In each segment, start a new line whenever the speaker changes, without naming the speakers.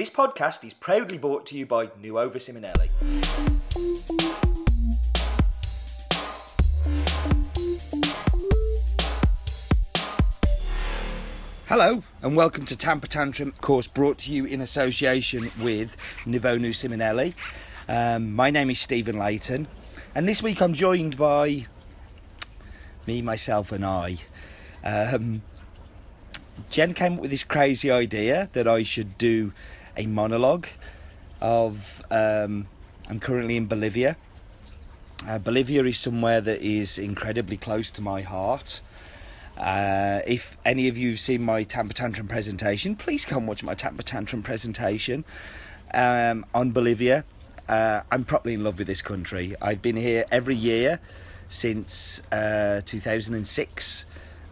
This podcast is proudly brought to you by Nuova Simonelli. Hello and welcome to Tamper Tantrum, of course, brought to you in association with Nuova Simonelli. Um, my name is Stephen Leighton, and this week I'm joined by me, myself, and I. Um, Jen came up with this crazy idea that I should do a monologue of. Um, I'm currently in Bolivia. Uh, Bolivia is somewhere that is incredibly close to my heart. Uh, if any of you have seen my Tamper Tantrum presentation, please come watch my Tamper Tantrum presentation um, on Bolivia. Uh, I'm properly in love with this country. I've been here every year since uh, 2006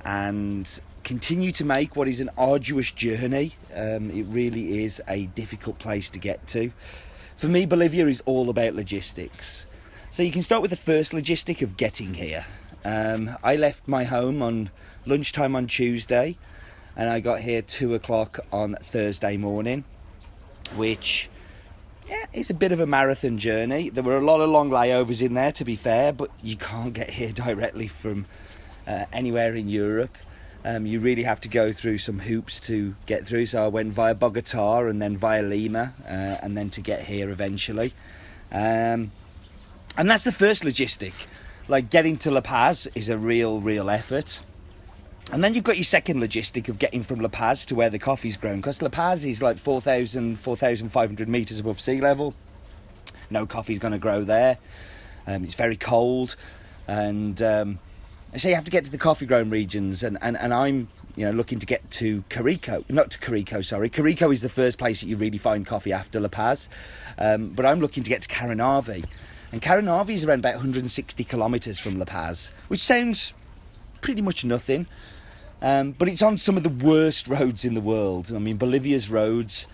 and continue to make what is an arduous journey. Um, it really is a difficult place to get to. For me, Bolivia is all about logistics. So you can start with the first logistic of getting here. Um, I left my home on lunchtime on Tuesday and I got here two o'clock on Thursday morning, which yeah, it's a bit of a marathon journey. There were a lot of long layovers in there, to be fair, but you can't get here directly from uh, anywhere in Europe. Um, you really have to go through some hoops to get through. So I went via Bogota and then via Lima, uh, and then to get here eventually. Um, and that's the first logistic. Like getting to La Paz is a real, real effort. And then you've got your second logistic of getting from La Paz to where the coffee's grown, because La Paz is like 4,000, 4,500 metres above sea level. No coffee's going to grow there. Um, it's very cold. And um, so you have to get to the coffee grown regions. And, and, and I'm you know, looking to get to Coroico. Not to Coroico, sorry. Coroico is the first place that you really find coffee after La Paz. Um, but I'm looking to get to Caranavi. And Caranavi is around about 160 kilometres from La Paz, which sounds pretty much nothing. Um, but it's on some of the worst roads in the world. I mean, Bolivia's roads,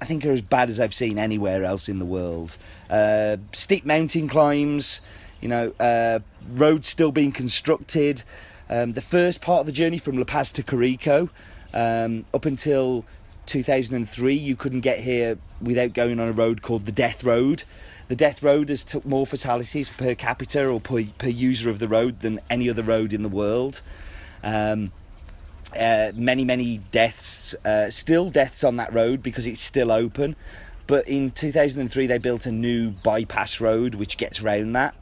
I think, are as bad as I've seen anywhere else in the world. Uh, steep mountain climbs, you know, uh, roads still being constructed. Um, the first part of the journey from La Paz to Coroico, um, up until 2003, you couldn't get here without going on a road called the Death Road. The Death Road has took more fatalities per capita or per, per user of the road than any other road in the world. Um, uh, many, many deaths, uh, still deaths on that road because it's still open. But in 2003, they built a new bypass road which gets around that.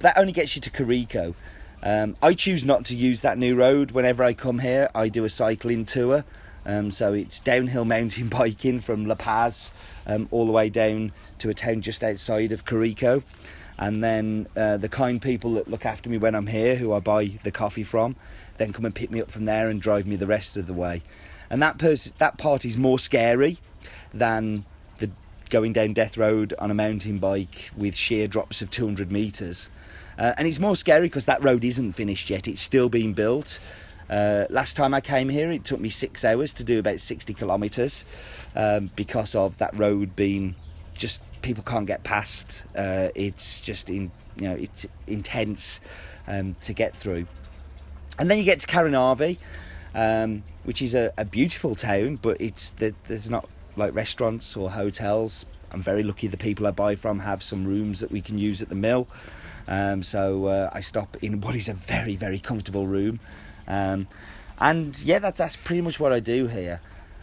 That only gets you to Coroico. Um, I choose not to use that new road. Whenever I come here, I do a cycling tour. Um, so it's downhill mountain biking from La Paz um, all the way down to a town just outside of Coroico. And then uh, the kind people that look after me when I'm here, who I buy the coffee from, then come and pick me up from there and drive me the rest of the way. And that pers- that part is more scary than the going down Death Road on a mountain bike with sheer drops of 200 metres. Uh, and it's more scary because that road isn't finished yet, it's still being built. Uh, last time I came here, it took me six hours to do about 60 kilometres um, because of that road being just people can't get past. Uh, it's just in you know it's intense um, to get through, and then you get to Caranavi, um, which is a, a, beautiful town, but it's the, there's not like restaurants or hotels. I'm very lucky the people I buy from have some rooms that we can use at the mill. Um, so uh, I stop in what is a very very comfortable room. Um, and yeah, that, that's pretty much what I do here.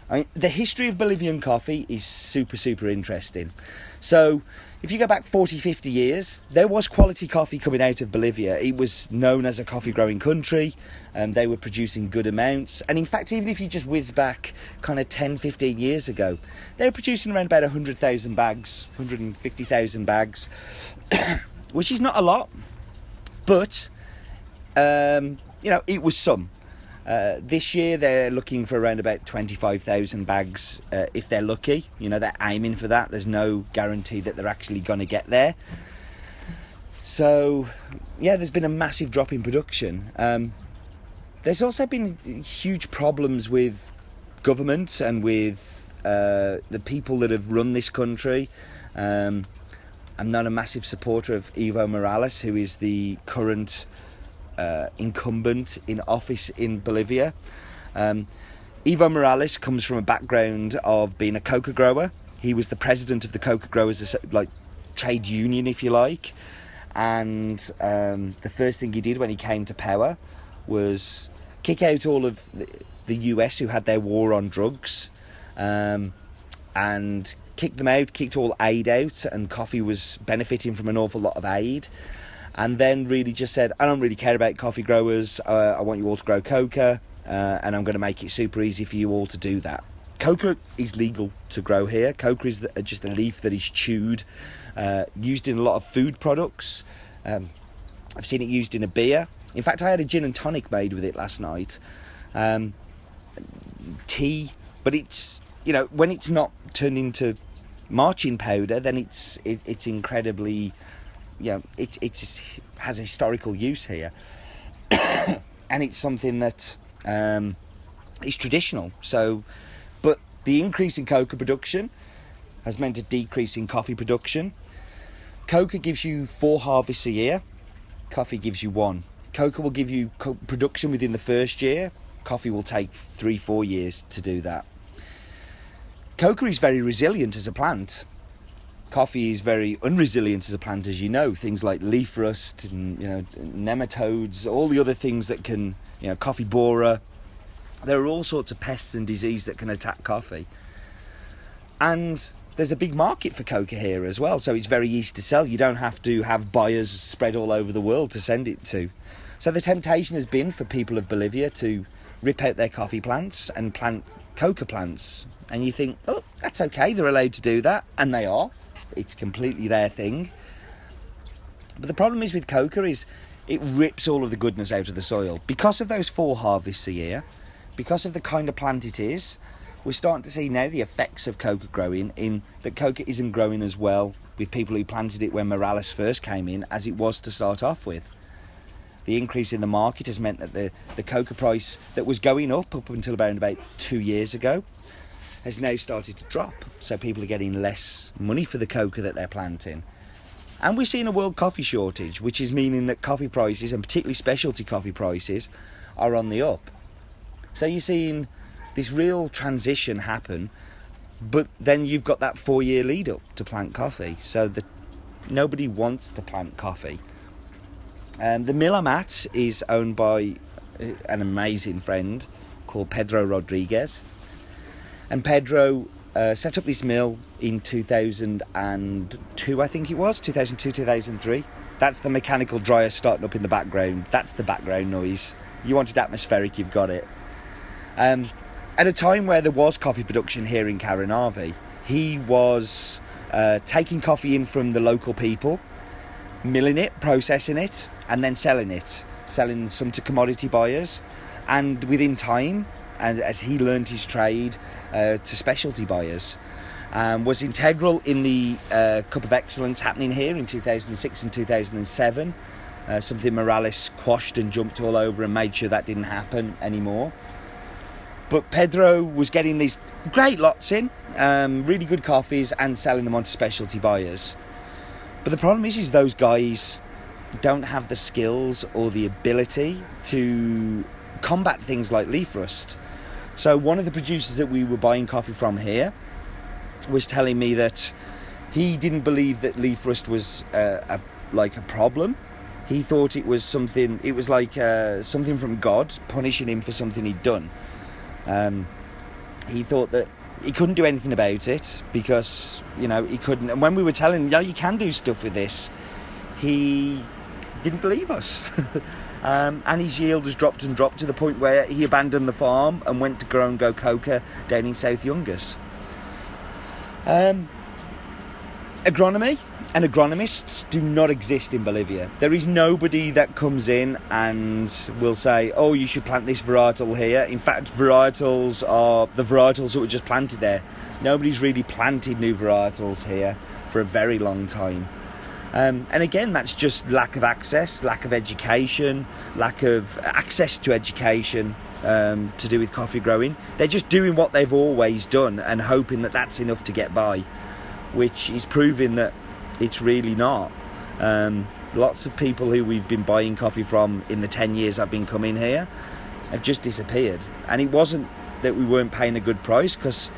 I mean, the history of Bolivian coffee is super, super interesting. So, if you go back 40, 50 years, there was quality coffee coming out of Bolivia. It was known as a coffee growing country, and they were producing good amounts. And in fact, even if you just whiz back kind of 10, 15 years ago, they were producing around about 100,000 bags, 150,000 bags, which is not a lot, but um, you know, it was some. Uh, this year they're looking for around about 25,000 bags uh, if they're lucky. You know, they're aiming for that. There's no guarantee that they're actually going to get there. So, yeah, there's been a massive drop in production. Um, there's also been huge problems with government and with uh, the people that have run this country. Um, I'm not a massive supporter of Evo Morales, who is the current uh, incumbent in office in Bolivia. Um, Evo Morales comes from a background of being a coca grower. He was the president of the coca growers, like trade union, if you like. And um, the first thing he did when he came to power was kick out all of the US who had their war on drugs, um, and kicked them out, kicked all aid out, and coffee was benefiting from an awful lot of aid. And then really just said, I don't really care about coffee growers. Uh, I want you all to grow coca uh, and I'm going to make it super easy for you all to do that. Coca is legal to grow here. Coca is just a leaf that is chewed, uh, used in a lot of food products. Um, I've seen it used in a beer. In fact, I had a gin and tonic made with it last night. Um, tea, but it's you know when it's not turned into marching powder, then it's it, it's incredibly you know it it has historical use here, and it's something that um, it's traditional. So, but the increase in coca production has meant a decrease in coffee production. Coca gives you four harvests a year. Coffee gives you one. Coca will give you co- production within the first year. Coffee will take three, four years to do that. Coca is very resilient as a plant. Coffee is very unresilient as a plant, as you know. Things like leaf rust and you know nematodes, all the other things that can you know, coffee borer. There are all sorts of pests and disease that can attack coffee. And there's a big market for coca here as well, so it's very easy to sell. You don't have to have buyers spread all over the world to send it to. So the temptation has been for people of Bolivia to rip out their coffee plants and plant coca plants. And you think, oh, that's okay, they're allowed to do that. And they are. It's completely their thing. But the problem is with coca is it rips all of the goodness out of the soil. Because of those four harvests a year, because of the kind of plant it is, we're starting to see now the effects of coca growing in that coca isn't growing as well with people who planted it when Morales first came in as it was to start off with. The increase in the market has meant that the, the coca price that was going up up until about, about two years ago has now started to drop. So people are getting less money for the coca that they're planting. And we're seeing a world coffee shortage, which is meaning that coffee prices, and particularly specialty coffee prices, are on the up. So you're seeing this real transition happen, but then you've got that four year lead up to plant coffee. So that nobody wants to plant coffee. Um, the mill I'm at is owned by uh, an amazing friend called Pedro Rodriguez. And Pedro uh, set up this mill in 2002, I think it was, 2002, 2003. That's the mechanical dryer starting up in the background. That's the background noise. You wanted atmospheric, you've got it. Um, at a time where there was coffee production here in Caranavi, he was uh, taking coffee in from the local people, milling it, processing it, and then selling it, selling some to commodity buyers. And within time, and as he learned his trade uh, to specialty buyers. Um, was integral in the uh, Cup of Excellence happening here in 2006 and 2007. Uh, something Morales quashed and jumped all over and made sure that didn't happen anymore. But Pedro was getting these great lots in, um, really good coffees, and selling them on to specialty buyers. But the problem is, is those guys don't have the skills or the ability to combat things like leaf rust. So one of the producers that we were buying coffee from here was telling me that he didn't believe that leaf rust was uh, a, like a problem. He thought it was something. It was like uh, something from God punishing him for something he'd done. Um, he thought that he couldn't do anything about it because you know he couldn't. And when we were telling him, "Yeah, you can do stuff with this," he didn't believe us. Um, and his yield has dropped and dropped to the point where he abandoned the farm and went to grow and go coca down in South Yungas. Um, agronomy and agronomists do not exist in Bolivia. There is nobody that comes in and will say, "Oh, you should plant this varietal here." In fact, varietals are the varietals that were just planted there. Nobody's really planted new varietals here for a very long time. Um, and again, that's just lack of access, lack of education, lack of access to education um, to do with coffee growing. They're just doing what they've always done and hoping that that's enough to get by, which is proving that it's really not. Um, lots of people who we've been buying coffee from in the 10 years I've been coming here have just disappeared. And it wasn't that we weren't paying a good price because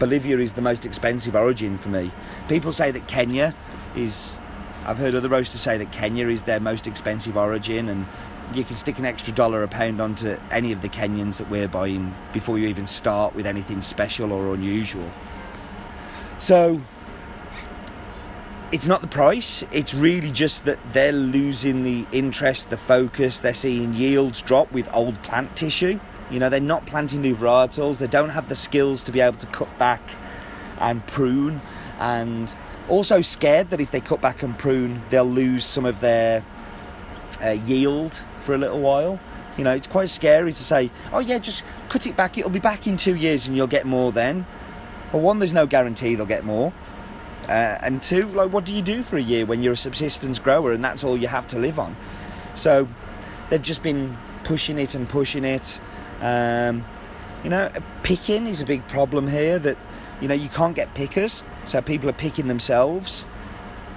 Bolivia is the most expensive origin for me. People say that Kenya is. I've heard other roasters say that Kenya is their most expensive origin, and you can stick an extra dollar a pound onto any of the Kenyans that we're buying before you even start with anything special or unusual. So it's not the price, it's really just that they're losing the interest, the focus, they're seeing yields drop with old plant tissue. You know, they're not planting new varietals, they don't have the skills to be able to cut back and prune, and also scared that if they cut back and prune, they'll lose some of their uh, yield for a little while. You know, it's quite scary to say, oh yeah, just cut it back, it'll be back in two years and you'll get more then. Well, one, there's no guarantee they'll get more. Uh, and two, like, what do you do for a year when you're a subsistence grower and that's all you have to live on? So they've just been pushing it and pushing it. Um, you know, picking is a big problem here that, you know, you can't get pickers, so people are picking themselves.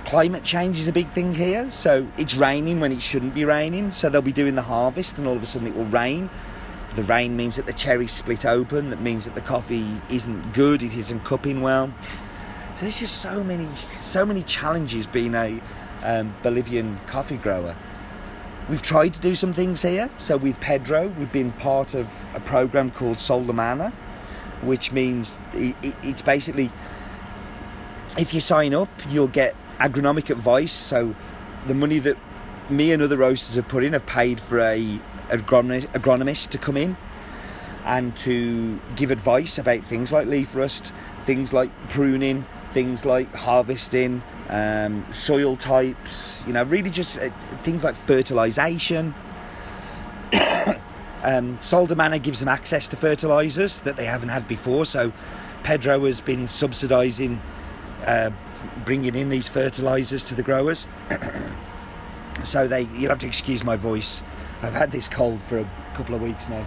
Climate change is a big thing here, so it's raining when it shouldn't be raining, so they'll be doing the harvest and all of a sudden it will rain. The rain means that the cherries split open, that means that the coffee isn't good, it isn't cupping well. So there's just so many, so many challenges being a um, Bolivian coffee grower. We've tried to do some things here. So with Pedro, we've been part of a program called Sol de Mana, which means it, it, it's basically if you sign up, you'll get agronomic advice. So the money that me and other roasters have put in have paid for a agronomist, to come in and to give advice about things like leaf rust, things like pruning, things like harvesting, um, soil types, you know, really just uh, things like fertilisation. Um, Sol de Mana gives them access to fertilisers that they haven't had before, so Pedro has been subsidising uh, bringing in these fertilisers to the growers. so they, you'll have to excuse my voice. I've had this cold for a couple of weeks now.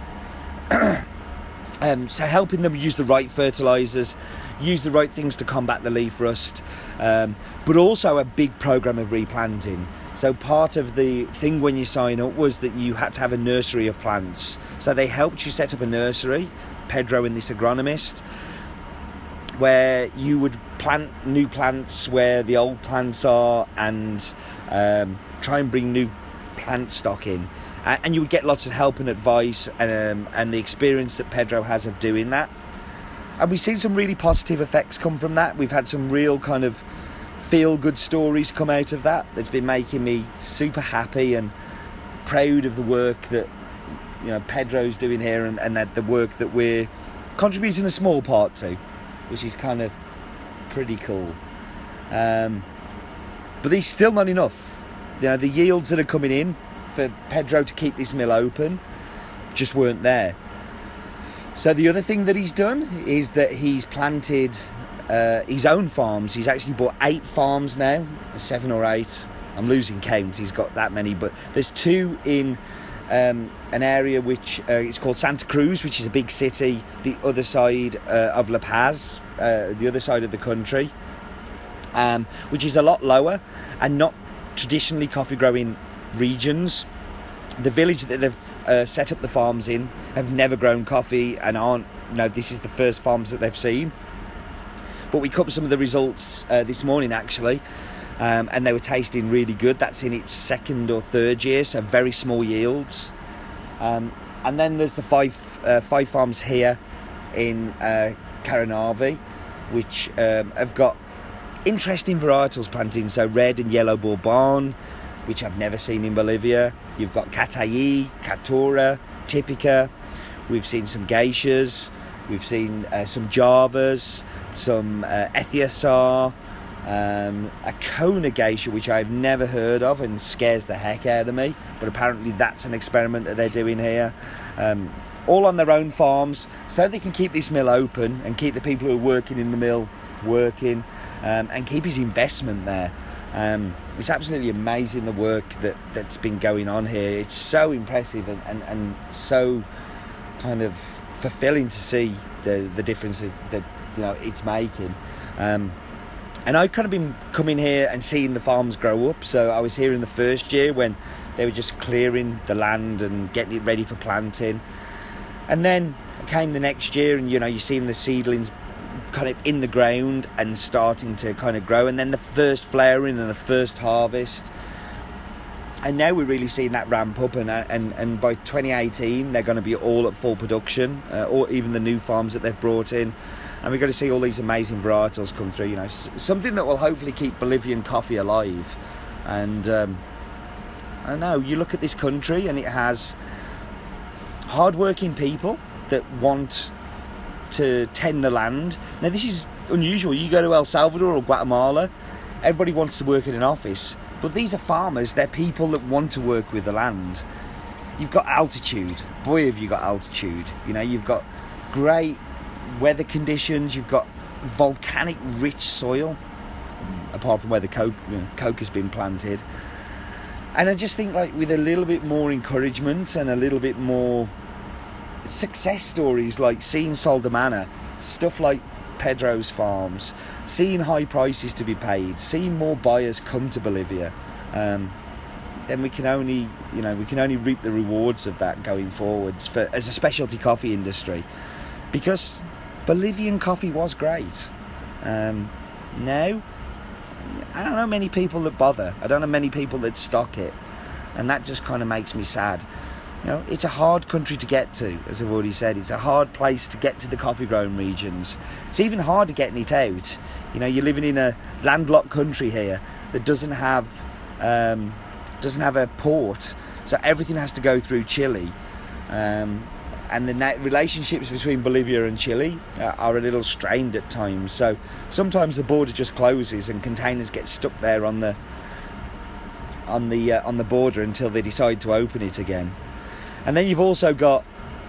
Um, so helping them use the right fertilisers, use the right things to combat the leaf rust, um, but also a big program of replanting. So part of the thing when you sign up was that you had to have a nursery of plants. So they helped you set up a nursery, Pedro and this agronomist, where you would plant new plants where the old plants are and um, try and bring new plant stock in. And you would get lots of help and advice and, um, and the experience that Pedro has of doing that. And we've seen some really positive effects come from that. We've had some real kind of feel good stories come out of that that's been making me super happy and proud of the work that you know Pedro's doing here and, and that the work that we're contributing a small part to, which is kind of pretty cool. Um, but these still not enough. You know, the yields that are coming in for Pedro to keep this mill open just weren't there. So the other thing that he's done is that he's planted uh, his own farms. He's actually bought eight farms now, seven or eight. I'm losing count. He's got that many, but there's two in um, an area which uh, is called Santa Cruz, which is a big city, the other side uh, of La Paz, uh, the other side of the country, um, which is a lot lower and not traditionally coffee growing regions. The village that they've uh, set up the farms in have never grown coffee and aren't. No, this is the first farms that they've seen. But we cut some of the results uh, this morning actually, um, and they were tasting really good. That's in its second or third year, so very small yields. Um, and then there's the five uh, five farms here in uh, Caranavi, which um, have got interesting varietals planting. So red and yellow Bourbon, which I've never seen in Bolivia. You've got Catuai, Caturra, Tipica. We've seen some geishas. We've seen uh, some Javas, some uh, Ethiosar, um, a Kona geisha, which I've never heard of and scares the heck out of me. But apparently, that's an experiment that they're doing here. Um, all on their own farms, so they can keep this mill open and keep the people who are working in the mill working um, and keep his investment there. Um, it's absolutely amazing the work that, that's been going on here. It's so impressive and, and, and so kind of fulfilling to see the, the difference that, that you know it's making. Um, and I've kind of been coming here and seeing the farms grow up. So I was here in the first year when they were just clearing the land and getting it ready for planting. And then came the next year, and you know you're seeing the seedlings kind of in the ground and starting to kind of grow, and then the first flowering and the first harvest. And now we're really seeing that ramp up, and and, and by 2018 they're going to be all at full production, uh, or even the new farms that they've brought in, and we're going to see all these amazing varietals come through. You know, something that will hopefully keep Bolivian coffee alive. And um, I know, you look at this country and it has hardworking people that want to tend the land. Now, this is unusual. You go to El Salvador or Guatemala, everybody wants to work in an office, but these are farmers, they're people that want to work with the land. You've got altitude. Boy, have you got altitude. You know, you've got great weather conditions, you've got volcanic rich soil, apart from where the coke, you know, coke has been planted. And I just think, like, with a little bit more encouragement and a little bit more success stories, like seeing Sol de Mana, stuff like Pedro's Farms, seeing high prices to be paid, seeing more buyers come to Bolivia, um, then we can only, you know, we can only reap the rewards of that going forwards for as a specialty coffee industry, because Bolivian coffee was great. Um, now, I don't know many people that bother. I don't know many people that stock it, and that just kind of makes me sad. You know, it's a hard country to get to, as I've already said. It's a hard place to get to the coffee growing regions. It's even harder getting it out. You know, you're living in a landlocked country here that doesn't have um, doesn't have a port, so everything has to go through Chile. Um, and the relationships between Bolivia and Chile uh, are a little strained at times. So sometimes the border just closes and containers get stuck there on the on the uh, on the border until they decide to open it again. And then you've also got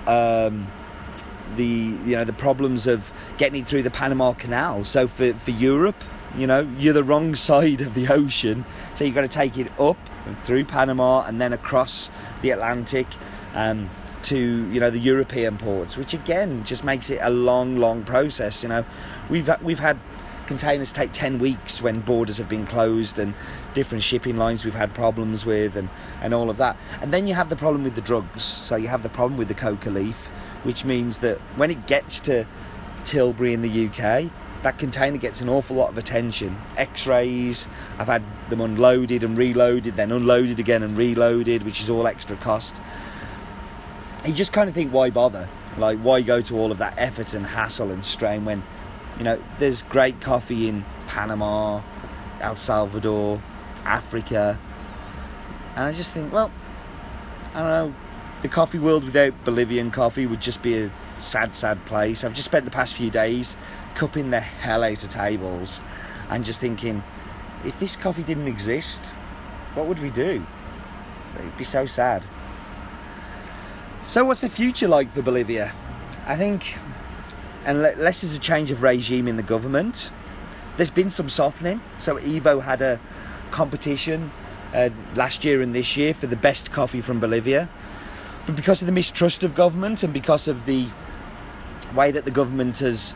um, the you know the problems of getting it through the Panama Canal. So for for Europe, you know, you're the wrong side of the ocean, so you've got to take it up through Panama and then across the Atlantic. Um, to you know the European ports, which again just makes it a long, long process. You know, we've we've had containers take 10 weeks when borders have been closed and different shipping lines we've had problems with and, and all of that. And then you have the problem with the drugs. So you have the problem with the coca leaf, which means that when it gets to Tilbury in the UK, that container gets an awful lot of attention. X-rays, I've had them unloaded and reloaded, then unloaded again and reloaded, which is all extra cost you just kind of think, why bother? Like, why go to all of that effort and hassle and strain when, you know, there's great coffee in Panama, El Salvador, Africa. And I just think, well, I don't know, the coffee world without Bolivian coffee would just be a sad, sad place. I've just spent the past few days cupping the hell out of tables and just thinking, if this coffee didn't exist, what would we do? It'd be so sad. So, what's the future like for Bolivia? I think, unless there's a change of regime in the government, there's been some softening. So, Evo had a competition uh, last year and this year for the best coffee from Bolivia. But because of the mistrust of government and because of the way that the government has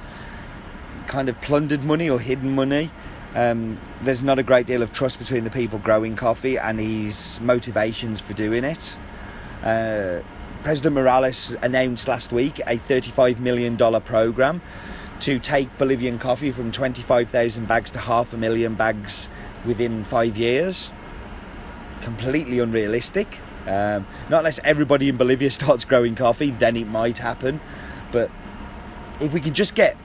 kind of plundered money or hidden money, um, there's not a great deal of trust between the people growing coffee and his motivations for doing it. Uh, President Morales announced last week a $35 million program to take Bolivian coffee from 25,000 bags to half a million bags within five years. Completely unrealistic. Um, not unless everybody in Bolivia starts growing coffee, then it might happen. But if we can just get,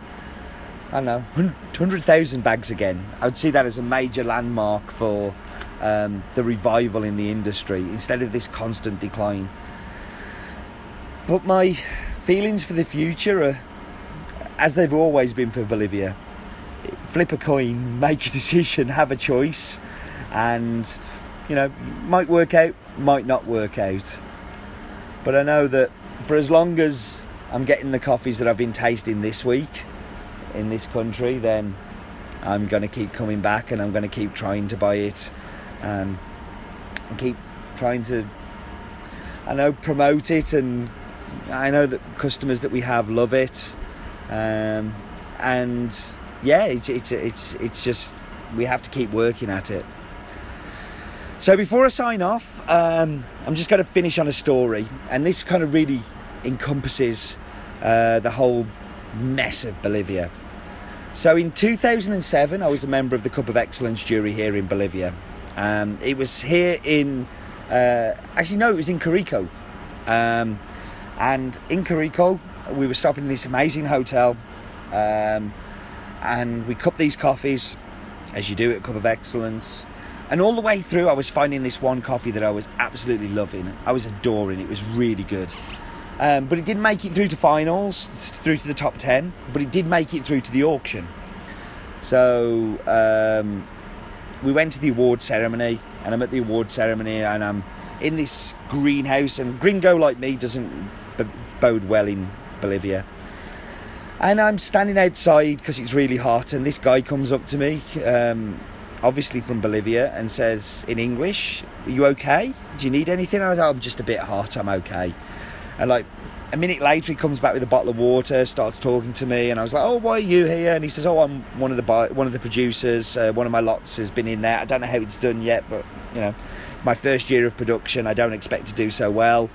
I don't know, 100,000 bags again, I would see that as a major landmark for um, the revival in the industry instead of this constant decline. But my feelings for the future are as they've always been for Bolivia. Flip a coin, make a decision, have a choice, and you know, might work out, might not work out. But I know that for as long as I'm getting the coffees that I've been tasting this week in this country, then I'm going to keep coming back and I'm going to keep trying to buy it and keep trying to, I know, promote it and I know that customers that we have love it, um, and yeah, it's it's it's it's just we have to keep working at it. So before I sign off, um, I'm just going to finish on a story, and this kind of really encompasses uh, the whole mess of Bolivia. So in 2007, I was a member of the Cup of Excellence jury here in Bolivia. Um, it was here in, uh, actually, no, it was in Coroico. Um, and in Coroico, we were stopping in this amazing hotel um, and we cup these coffees, as you do at a Cup of Excellence. And all the way through, I was finding this one coffee that I was absolutely loving. I was adoring. It was really good. Um, but it didn't make it through to finals, through to the top 10, but it did make it through to the auction. So um, we went to the award ceremony, and I'm at the award ceremony, and I'm in this greenhouse, and gringo like me doesn't b- bode well in Bolivia. And I'm standing outside because it's really hot, and this guy comes up to me, um, obviously from Bolivia, and says in English, Are you okay? Do you need anything? I was like, I'm just a bit hot, I'm okay. And like a minute later, he comes back with a bottle of water, starts talking to me, and I was like, "Oh, why are you here?" And he says, "Oh, I'm one of the one of the producers. Uh, one of my lots has been in there. I don't know how it's done yet, but you know, my first year of production, I don't expect to do so well."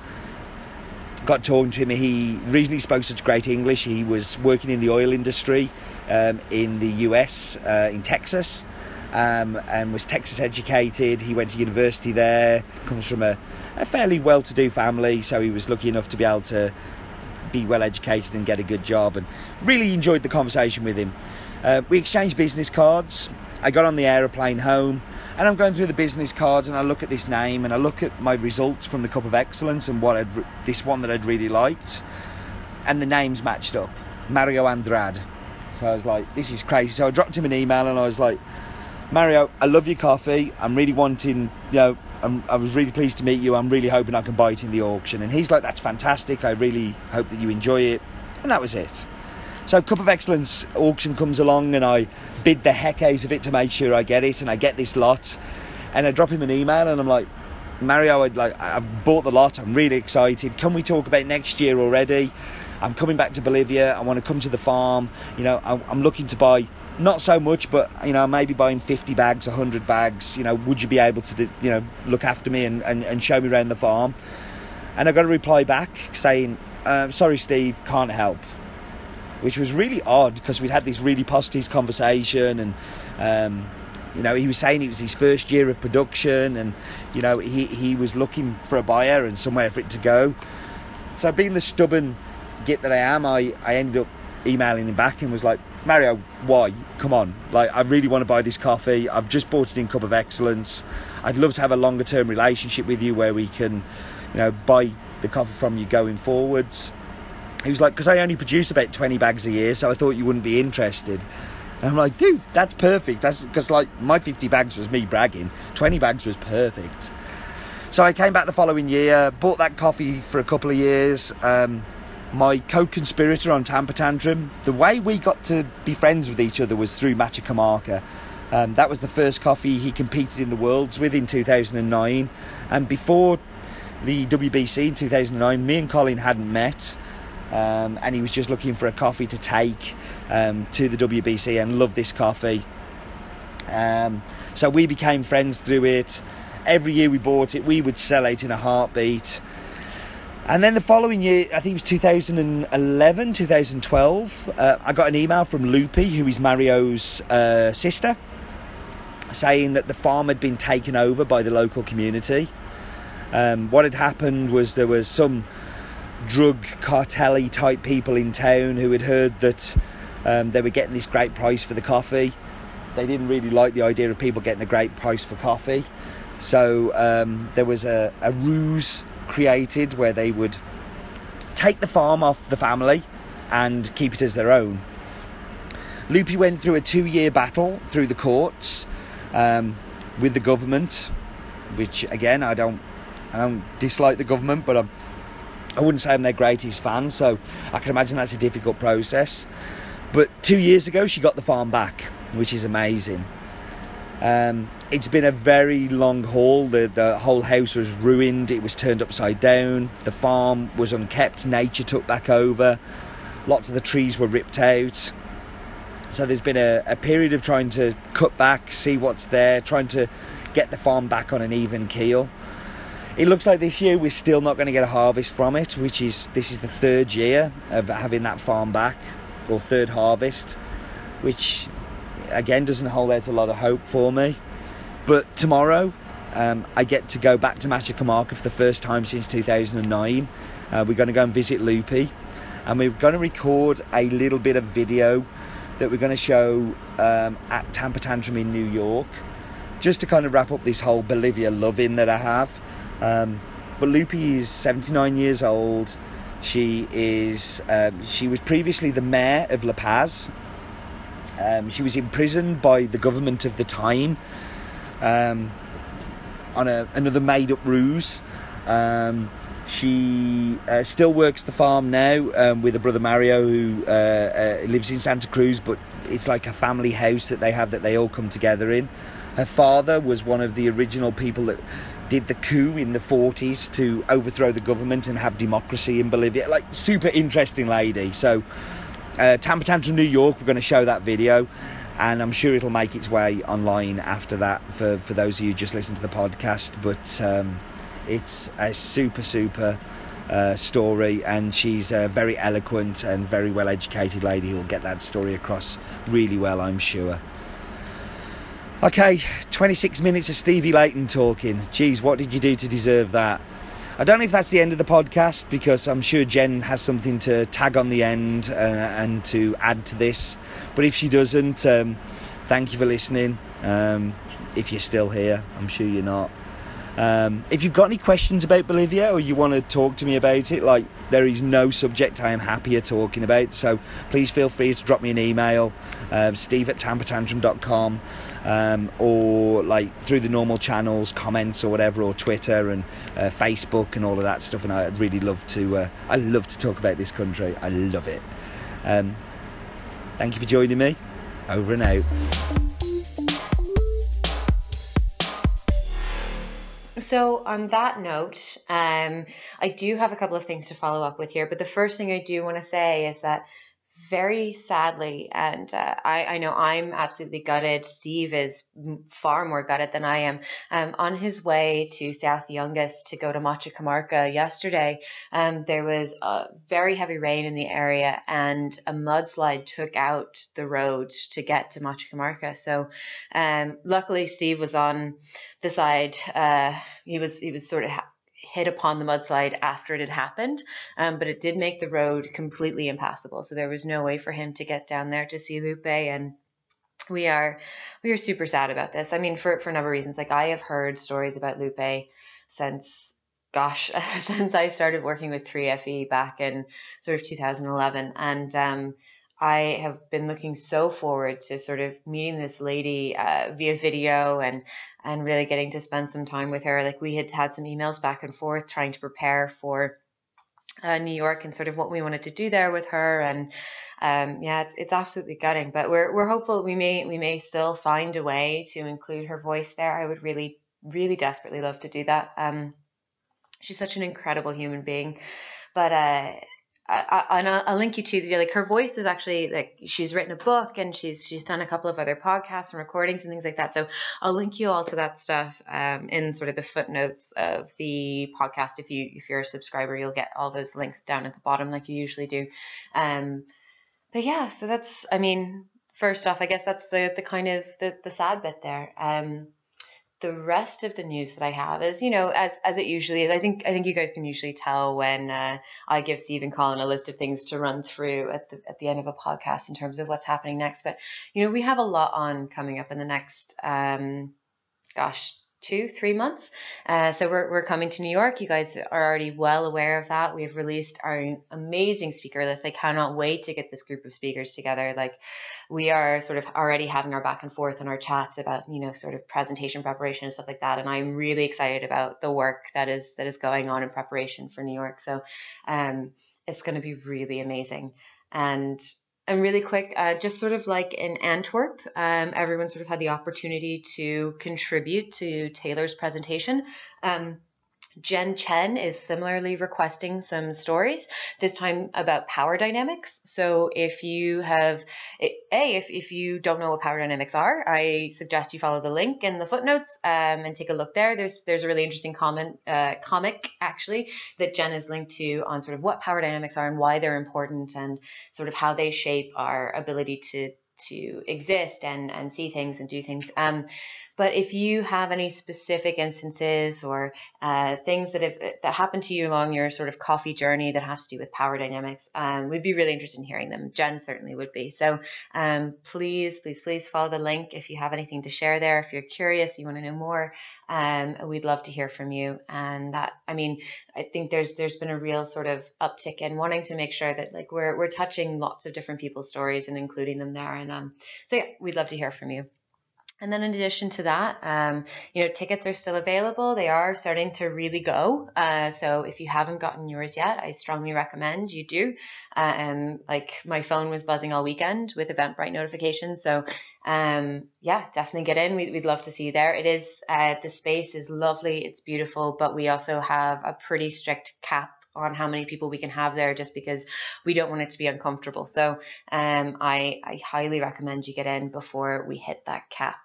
Got talking to him. He the reason he spoke such great English. He was working in the oil industry um, in the US, uh, in Texas. Um, and was Texas educated. He went to university there. Comes from a a fairly well-to-do family, so he was lucky enough to be able to be well educated and get a good job. And really enjoyed the conversation with him. Uh, we exchanged business cards. I got on the aeroplane home, and I'm going through the business cards, and I look at this name, and I look at my results from the Cup of Excellence, and what I'd, this one that I'd really liked, and the names matched up. Mario Andrade. So I was like, this is crazy. So I dropped him an email, and I was like, Mario, I love your coffee. I'm really wanting, you know, I'm, i was really pleased to meet you. I'm really hoping I can buy it in the auction. And he's like, that's fantastic. I really hope that you enjoy it. And that was it. So Cup of Excellence auction comes along and I bid the heck out of it to make sure I get it. And I get this lot. And I drop him an email and I'm like, Mario, I'd like, I've bought the lot. I'm really excited. Can we talk about next year already? I'm coming back to Bolivia. I want to come to the farm. You know, I'm looking to buy not so much, but you know, maybe buying 50 bags, 100 bags. You know, would you be able to, you know, look after me and, and, and show me around the farm? And I got a reply back saying, uh, "Sorry, Steve, can't help," which was really odd because we'd had this really positive conversation and. Um, you know, he was saying it was his first year of production, and you know, he, he was looking for a buyer and somewhere for it to go. So, being the stubborn git that I am, I, I ended up emailing him back and was like, Mario, why? Come on. Like, I really want to buy this coffee. I've just bought it in Cup of Excellence. I'd love to have a longer term relationship with you where we can, you know, buy the coffee from you going forwards. He was like, because I only produce about 20 bags a year, so I thought you wouldn't be interested. And I'm like, dude, that's perfect. That's because, like, my 50 bags was me bragging, 20 bags was perfect. So I came back the following year, bought that coffee for a couple of years. Um, my co-conspirator on Tamper Tantrum. The way we got to be friends with each other was through Machicamarca. Um, that was the first coffee he competed in the Worlds with in 2009. And before the WBC in 2009, me and Colin hadn't met. Um, and he was just looking for a coffee to take um, to the WBC and loved this coffee. Um, so we became friends through it. Every year we bought it, we would sell it in a heartbeat. And then the following year, I think it was 2011, 2012, uh, I got an email from Lupe, who is Mario's uh, sister, saying that the farm had been taken over by the local community. Um, what had happened was there was some drug cartel type people in town who had heard that um, they were getting this great price for the coffee. They didn't really like the idea of people getting a great price for coffee. So um, there was a, a ruse created where they would take the farm off the family and keep it as their own. Lupe went through a two year battle through the courts um, with the government, which again, I don't, I don't dislike the government, but I'm, I wouldn't say I'm their greatest fan, so I can imagine that's a difficult process. But two years ago, she got the farm back, which is amazing. Um, it's been a very long haul. The, the whole house was ruined, it was turned upside down, the farm was unkept, nature took back over, lots of the trees were ripped out. So there's been a, a period of trying to cut back, see what's there, trying to get the farm back on an even keel. It looks like this year we're still not going to get a harvest from it, which is this is the third year of having that farm back, or third harvest, which again doesn't hold out a lot of hope for me. But tomorrow, um, I get to go back to Machicamarca for the first time since 2009. Uh, we're going to go and visit Lupe, and we're going to record a little bit of video that we're going to show um, at Tamper Tantrum in New York, just to kind of wrap up this whole Bolivia loving that I have. Um, but Lupe is 79 years old. She is. Um, she was previously the mayor of La Paz. Um, she was imprisoned by the government of the time um, on a, another made-up ruse. Um, she uh, still works the farm now um, with her brother Mario, who uh, uh, lives in Santa Cruz, but it's like a family house that they have that they all come together in. Her father was one of the original people that did the coup in the 40s to overthrow the government and have democracy in Bolivia. Like, super interesting lady. So, uh, Tamper Tantrum, New York, we're going to show that video, and I'm sure it'll make its way online after that for, for those of you just listen to the podcast. But um, it's a super, super. Uh, story, and she's a very eloquent and very well educated lady who will get that story across really well, I'm sure. Okay, 26 minutes of Stevie Leighton talking. Geez, what did you do to deserve that? I don't know if that's the end of the podcast because I'm sure Jen has something to tag on the end uh, and to add to this. But if she doesn't, um, thank you for listening. Um, if you're still here, I'm sure you're not. Um, if you've got any questions about Bolivia or you want to talk to me about it, like there is no subject I am happier talking about, so please feel free to drop me an email, uh, steve at tampertantrum.com um, or like through the normal channels, comments or whatever, or Twitter and uh, Facebook and all of that stuff. And I really love to, uh, I love to talk about this country. I love it. Um, thank you for joining me. Over and out.
So, on that note, um, I do have a couple of things to follow up with here. But the first thing I do want to say is that very sadly, and uh, I, I know I'm absolutely gutted. Steve is far more gutted than I am. Um, on his way to South Yungas to go to Machicamarca yesterday, um, there was a very heavy rain in the area, and a mudslide took out the road to get to Machicamarca. So, um, luckily, Steve was on the side. Uh, he was he was sort of hit upon the mudslide after it had happened, um, but it did make the road completely impassable. So there was no way for him to get down there to see Lupe, and we are we are super sad about this. I mean, for for a number of reasons. Like I have heard stories about Lupe since gosh since I started working with 3FE back in sort of 2011, and um, I have been looking so forward to sort of meeting this lady uh, via video and and really getting to spend some time with her. Like we had had some emails back and forth trying to prepare for uh, New York and sort of what we wanted to do there with her and um, yeah, it's it's absolutely gutting, but we're we're hopeful we may we may still find a way to include her voice there. I would really really desperately love to do that. Um, she's such an incredible human being, but uh, I, and I'll, I'll, link you to the like her voice is actually like she's written a book and she's she's done a couple of other podcasts and recordings and things like that. So I'll link you all to that stuff um, in sort of the footnotes of the podcast. If you if you're a subscriber, you'll get all those links down at the bottom like you usually do. Um, but yeah, so that's I mean, first off, I guess that's the the kind of the the sad bit there. Um, the rest of the news that I have is, you know, as as it usually is. I think I think you guys can usually tell when uh, I give Steve and Colin a list of things to run through at the at the end of a podcast in terms of what's happening next. But you know, we have a lot on coming up in the next, um, gosh, two, three months. Uh, so we're, we're coming to New York. You guys are already well aware of that. We've released our amazing speaker list. I cannot wait to get this group of speakers together. Like we are sort of already having our back and forth and our chats about, you know, sort of presentation preparation and stuff like that. And I'm really excited about the work that is, that is going on in preparation for New York. So, um, it's going to be really amazing. And and really quick, uh, just sort of like in Antwerp, um, everyone sort of had the opportunity to contribute to Taylor's presentation. Um, Jen Chen is similarly requesting some stories, this time about power dynamics. So if you have, A, if, if you don't know what power dynamics are, I suggest you follow the link in the footnotes um, and take a look there. There's there's a really interesting comment, uh, comic actually that Jen is linked to on sort of what power dynamics are and why they're important and sort of how they shape our ability to to exist and and see things and do things. Um, but if you have any specific instances or uh, things that have that happened to you along your sort of coffee journey that have to do with power dynamics, um, we'd be really interested in hearing them. Jen certainly would be. So um, please, please, please follow the link if you have anything to share there. If you're curious, you want to know more, um, we'd love to hear from you. And that, I mean, I think there's there's been a real sort of uptick in wanting to make sure that like we're we're touching lots of different people's stories and including them there. And um, so yeah, we'd love to hear from you. And then in addition to that, um, you know, tickets are still available. They are starting to really go. Uh, so if you haven't gotten yours yet, I strongly recommend you do. Uh, um, like my phone was buzzing all weekend with Eventbrite notifications. So um, yeah, definitely get in. We'd, we'd love to see you there. It is, uh, the space is lovely. It's beautiful, but we also have a pretty strict cap on how many people we can have there just because we don't want it to be uncomfortable. So um, I, I highly recommend you get in before we hit that cap.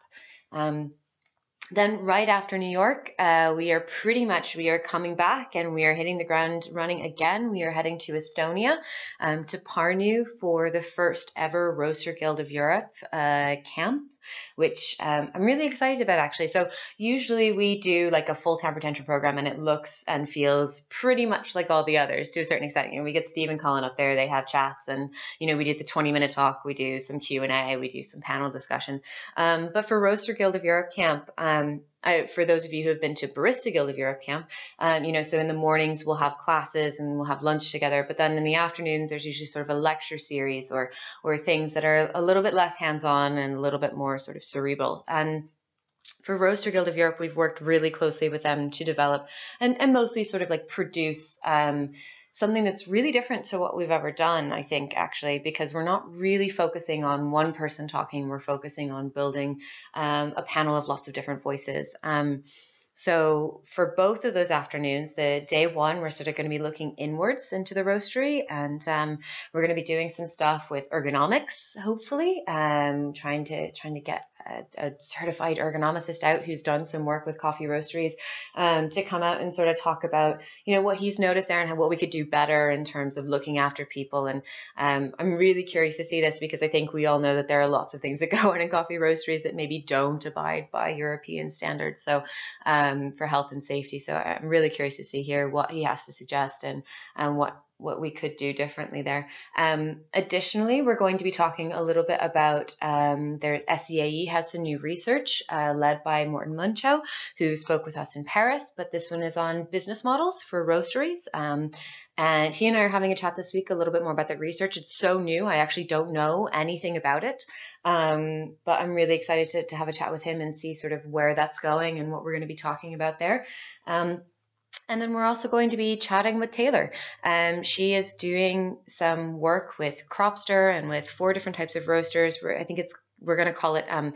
Um, then right after New York, uh, we are pretty much we are coming back and we are hitting the ground running again. We are heading to Estonia, um, to Pärnu for the first ever Roaster Guild of Europe uh, camp which um, I'm really excited about actually. So usually we do like a full Tamper Tantrum program and it looks and feels pretty much like all the others to a certain extent. You know, we get Steve and Colin up there, they have chats and, you know, we do the 20 minute talk, we do some Q&A, we do some panel discussion. Um, but for Roaster Guild of Europe Camp, um, I, for those of you who have been to Barista Guild of Europe camp, um, you know, so in the mornings we'll have classes and we'll have lunch together, but then in the afternoons there's usually sort of a lecture series or or things that are a little bit less hands-on and a little bit more sort of cerebral. And for Roaster Guild of Europe, we've worked really closely with them to develop and, and mostly sort of like produce um, something that's really different to what we've ever done, I think, actually, because we're not really focusing on one person talking. We're focusing on building um, a panel of lots of different voices. Um, so for both of those afternoons, the day one, we're sort of going to be looking inwards into the roastery, and um, we're going to be doing some stuff with ergonomics, hopefully, um, trying to trying to get a, a, certified ergonomicist out who's done some work with coffee roasteries um, to come out and sort of talk about you know what he's noticed there and how, what we could do better in terms of looking after people. And um, I'm really curious to see this because I think we all know that there are lots of things that go on in coffee roasteries that maybe don't abide by European standards. So um, for health and safety. So I'm really curious to see here what he has to suggest and and what what we could do differently there. Um, additionally, we're going to be talking a little bit about um, there's SCAE has some new research uh, led by Morten Münchow, who spoke with us in Paris, but this one is on business models for roasteries. Um, and he and I are having a chat this week a little bit more about the research. It's so new. I actually don't know anything about it. Um, but I'm really excited to, to have a chat with him and see sort of where that's going and what we're going to be talking about there. Um, and then we're also going to be chatting with Taylor. Um, she is doing some work with Cropster and with four different types of roasters. I think it's we're going to call it um,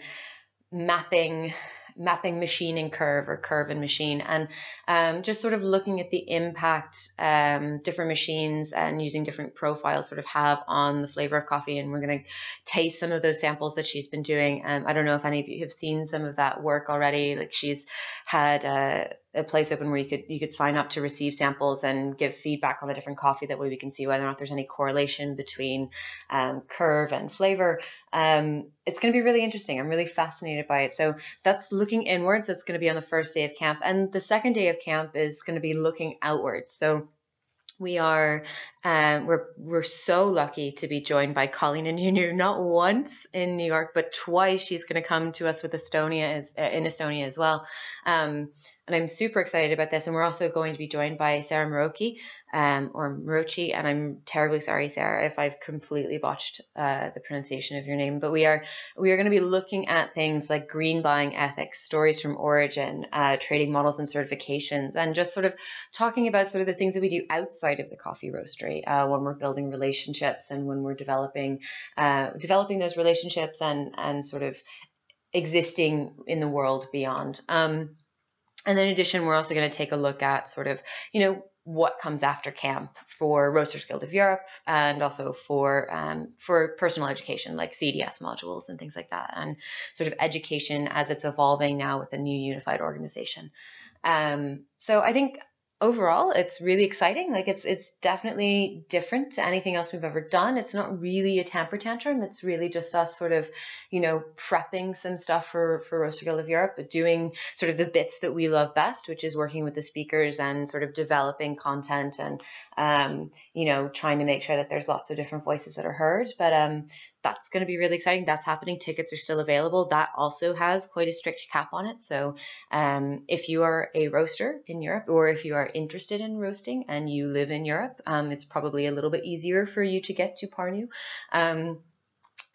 mapping mapping machine and curve or curve and machine and um, just sort of looking at the impact um, different machines and using different profiles sort of have on the flavor of coffee. And we're going to taste some of those samples that she's been doing. Um, i don't know if any of you have seen some of that work already. Like she's had uh, a place open where you could you could sign up to receive samples and give feedback on the different coffee. That way we can see whether or not there's any correlation between um, curve and flavor. Um, it's going to be really interesting. I'm really fascinated by it. So that's looking inwards. That's going to be on the first day of camp, and the second day of camp is going to be looking outwards. So we are um, we're we're so lucky to be joined by Colleen Anunu not once in New York but twice. She's going to come to us with Estonia as, uh, in Estonia as well. Um, and I'm super excited about this. And we're also going to be joined by Sarah Moroki, um, or Morochi, and I'm terribly sorry, Sarah, if I've completely botched uh, the pronunciation of your name. But we are we are going to be looking at things like green buying ethics, stories from origin, uh, trading models and certifications, and just sort of talking about sort of the things that we do outside of the coffee roastery uh, when we're building relationships and when we're developing uh, developing those relationships and and sort of existing in the world beyond. Um, and in addition, we're also going to take a look at sort of, you know, what comes after camp for Roasters Guild of Europe and also for um, for personal education like CDS modules and things like that and sort of education as it's evolving now with a new unified organization. Um, so I think overall it's really exciting. Like it's it's definitely different to anything else we've ever done. It's not really a Tamper Tantrum. It's really just us sort of you know prepping some stuff for for roaster guild of europe but doing sort of the bits that we love best which is working with the speakers and sort of developing content and um, you know trying to make sure that there's lots of different voices that are heard but um, that's going to be really exciting. That's happening. Tickets are still available. That also has quite a strict cap on it. So, um, if you are a roaster in Europe, or if you are interested in roasting and you live in Europe, um, it's probably a little bit easier for you to get to Pärnu.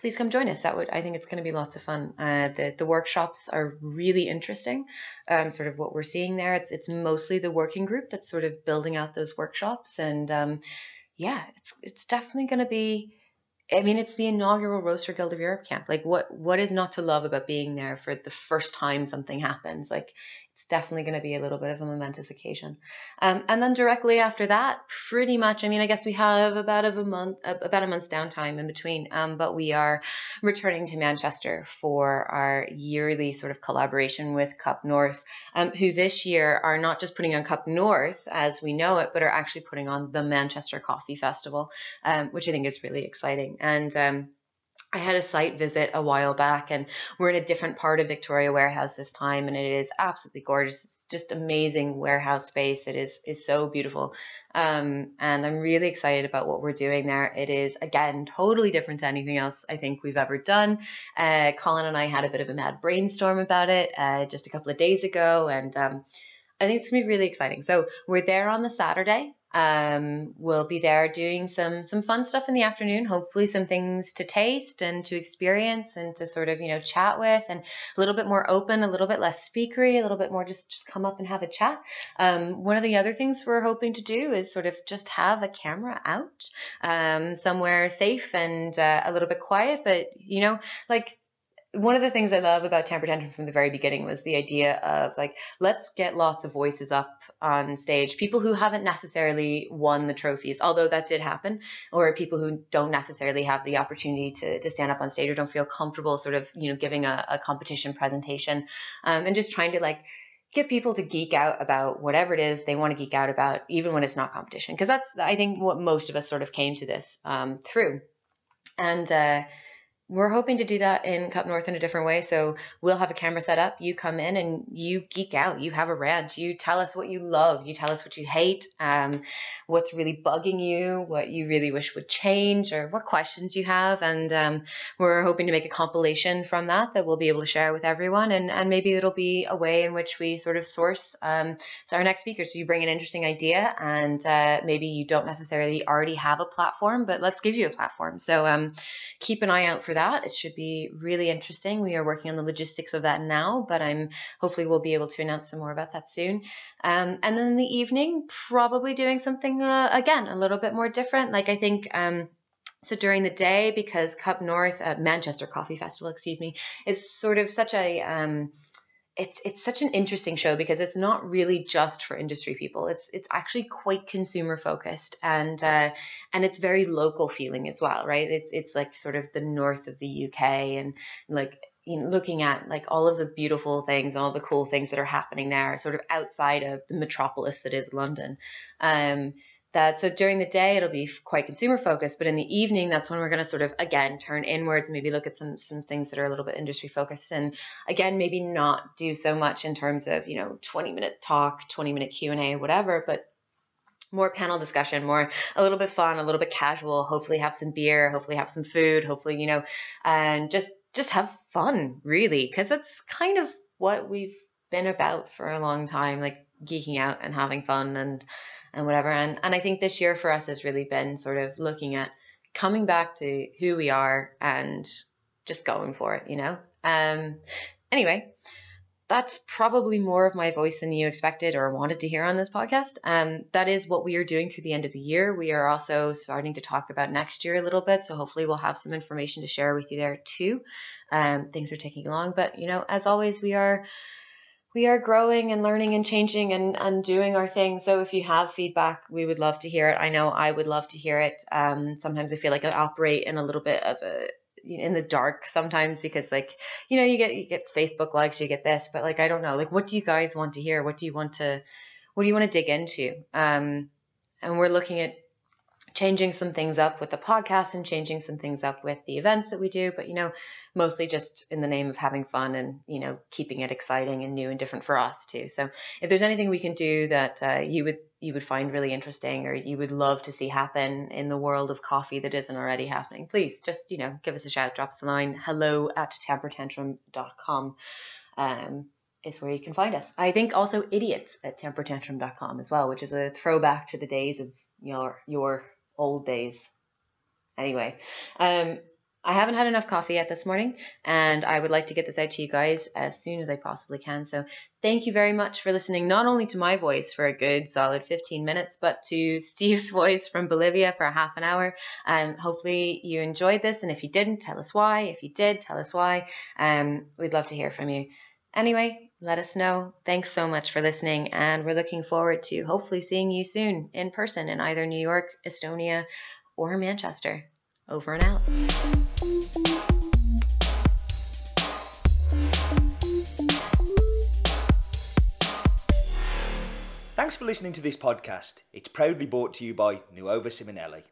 Please come join us. That would I think it's going to be lots of fun. Uh, the the workshops are really interesting. Um, sort of what we're seeing there. It's it's mostly the working group that's sort of building out those workshops, and um, yeah, it's it's definitely going to be I mean, it's the inaugural Roaster Guild of Europe camp. Like, what what is not to love about being there for the first time something happens? Like, it's definitely going to be a little bit of a momentous occasion. Um, and then directly after that, pretty much, I mean, I guess we have about of a month, about a month's downtime in between. Um, but we are returning to Manchester for our yearly sort of collaboration with Cup North, um, who this year are not just putting on Cup North as we know it, but are actually putting on the Manchester Coffee Festival, um, which I think is really exciting. And um, I had a site visit a while back, and we're in a different part of Victoria Warehouse this time, and it is absolutely gorgeous. just amazing warehouse space. It is is so beautiful, um, and I'm really excited about what we're doing there. It is again totally different to anything else I think we've ever done. Uh, Colin and I had a bit of a mad brainstorm about it uh, just a couple of days ago, and um, I think it's gonna be really exciting. So we're there on the Saturday. Um, we'll be there doing some some fun stuff in the afternoon. Hopefully, some things to taste and to experience and to sort of you know chat with, and a little bit more open, a little bit less speakery, a little bit more just just come up and have a chat. Um, one of the other things we're hoping to do is sort of just have a camera out um, somewhere safe and uh, a little bit quiet, but you know like one of the things I love about Tamper Tantrum from the very beginning was the idea of like, let's get lots of voices up on stage, people who haven't necessarily won the trophies, although that did happen, or people who don't necessarily have the opportunity to, to stand up on stage or don't feel comfortable sort of, you know, giving a, a competition presentation um, and just trying to like get people to geek out about whatever it is they want to geek out about, even when it's not competition. Because that's, I think, what most of us sort of came to this um, through. And, uh, we're hoping to do that in Cup North in a different way. So we'll have a camera set up. You come in and you geek out. You have a rant. You tell us what you love. You tell us what you hate. Um, what's really bugging you. What you really wish would change, or what questions you have. And um, we're hoping to make a compilation from that that we'll be able to share with everyone. And and maybe it'll be a way in which we sort of source um, so our next speaker. So you bring an interesting idea, and uh, maybe you don't necessarily already have a platform, but let's give you a platform. So um, keep an eye out for that. It should be really interesting. We are working on the logistics of that now, but I'm hopefully we'll be able to announce some more about that soon. Um, and then in the evening, probably doing something uh, again a little bit more different. Like I think. Um, so during the day, because Cup North, uh, Manchester Coffee Festival, excuse me, is sort of such a um, it's it's such an interesting show because it's not really just for industry people. It's it's actually quite consumer focused and uh, and it's very local feeling as well, right? It's it's like sort of the north of the UK and like you know, looking at like all of the beautiful things and all the cool things that are happening there, sort of outside of the metropolis that is London. Um, that so during the day it'll be quite consumer focused but in the evening that's when we're going to sort of again turn inwards maybe look at some some things that are a little bit industry focused and again maybe not do so much in terms of you know 20 minute talk 20 minute q&a whatever but more panel discussion more a little bit fun a little bit casual hopefully have some beer hopefully have some food hopefully you know and just just have fun really because that's kind of what we've been about for a long time like geeking out and having fun and and whatever. And and I think this year for us has really been sort of looking at coming back to who we are and just going for it, you know. Um anyway, that's probably more of my voice than you expected or wanted to hear on this podcast. Um, that is what we are doing through the end of the year. We are also starting to talk about next year a little bit, so hopefully we'll have some information to share with you there too. Um, things are taking long, but you know, as always, we are we are growing and learning and changing and, and doing our thing. So if you have feedback, we would love to hear it. I know I would love to hear it. Um, sometimes I feel like I operate in a little bit of a in the dark sometimes because like you know you get you get Facebook likes, you get this, but like I don't know, like what do you guys want to hear? What do you want to what do you want to dig into? Um, and we're looking at changing some things up with the podcast and changing some things up with the events that we do, but you know, mostly just in the name of having fun and you know keeping it exciting and new and different for us too. So if there's anything we can do that uh, you would you would find really interesting or you would love to see happen in the world of coffee that isn't already happening, please just you know give us a shout, drop us a line, hello at tampertantrum.com. Um, is where you can find us. I think also idiots at tampertantrum.com as well, which is a throwback to the days of your your old days. Anyway, um, I haven't had enough coffee yet this morning, and I would like to get this out to you guys as soon as I possibly can. So, thank you very much for listening, not only to my voice for a good solid 15 minutes, but to Steve's voice from Bolivia for half an hour. Um, hopefully, you enjoyed this, and if you didn't, tell us why. If you did, tell us why. Um, we'd love to hear from you. Anyway, let us know. Thanks so much for listening, and we're looking forward to hopefully seeing you soon in person in either New York, Estonia, or Manchester. Over and out.
Thanks for listening to this podcast. It's proudly brought to you by Nuova Simonelli.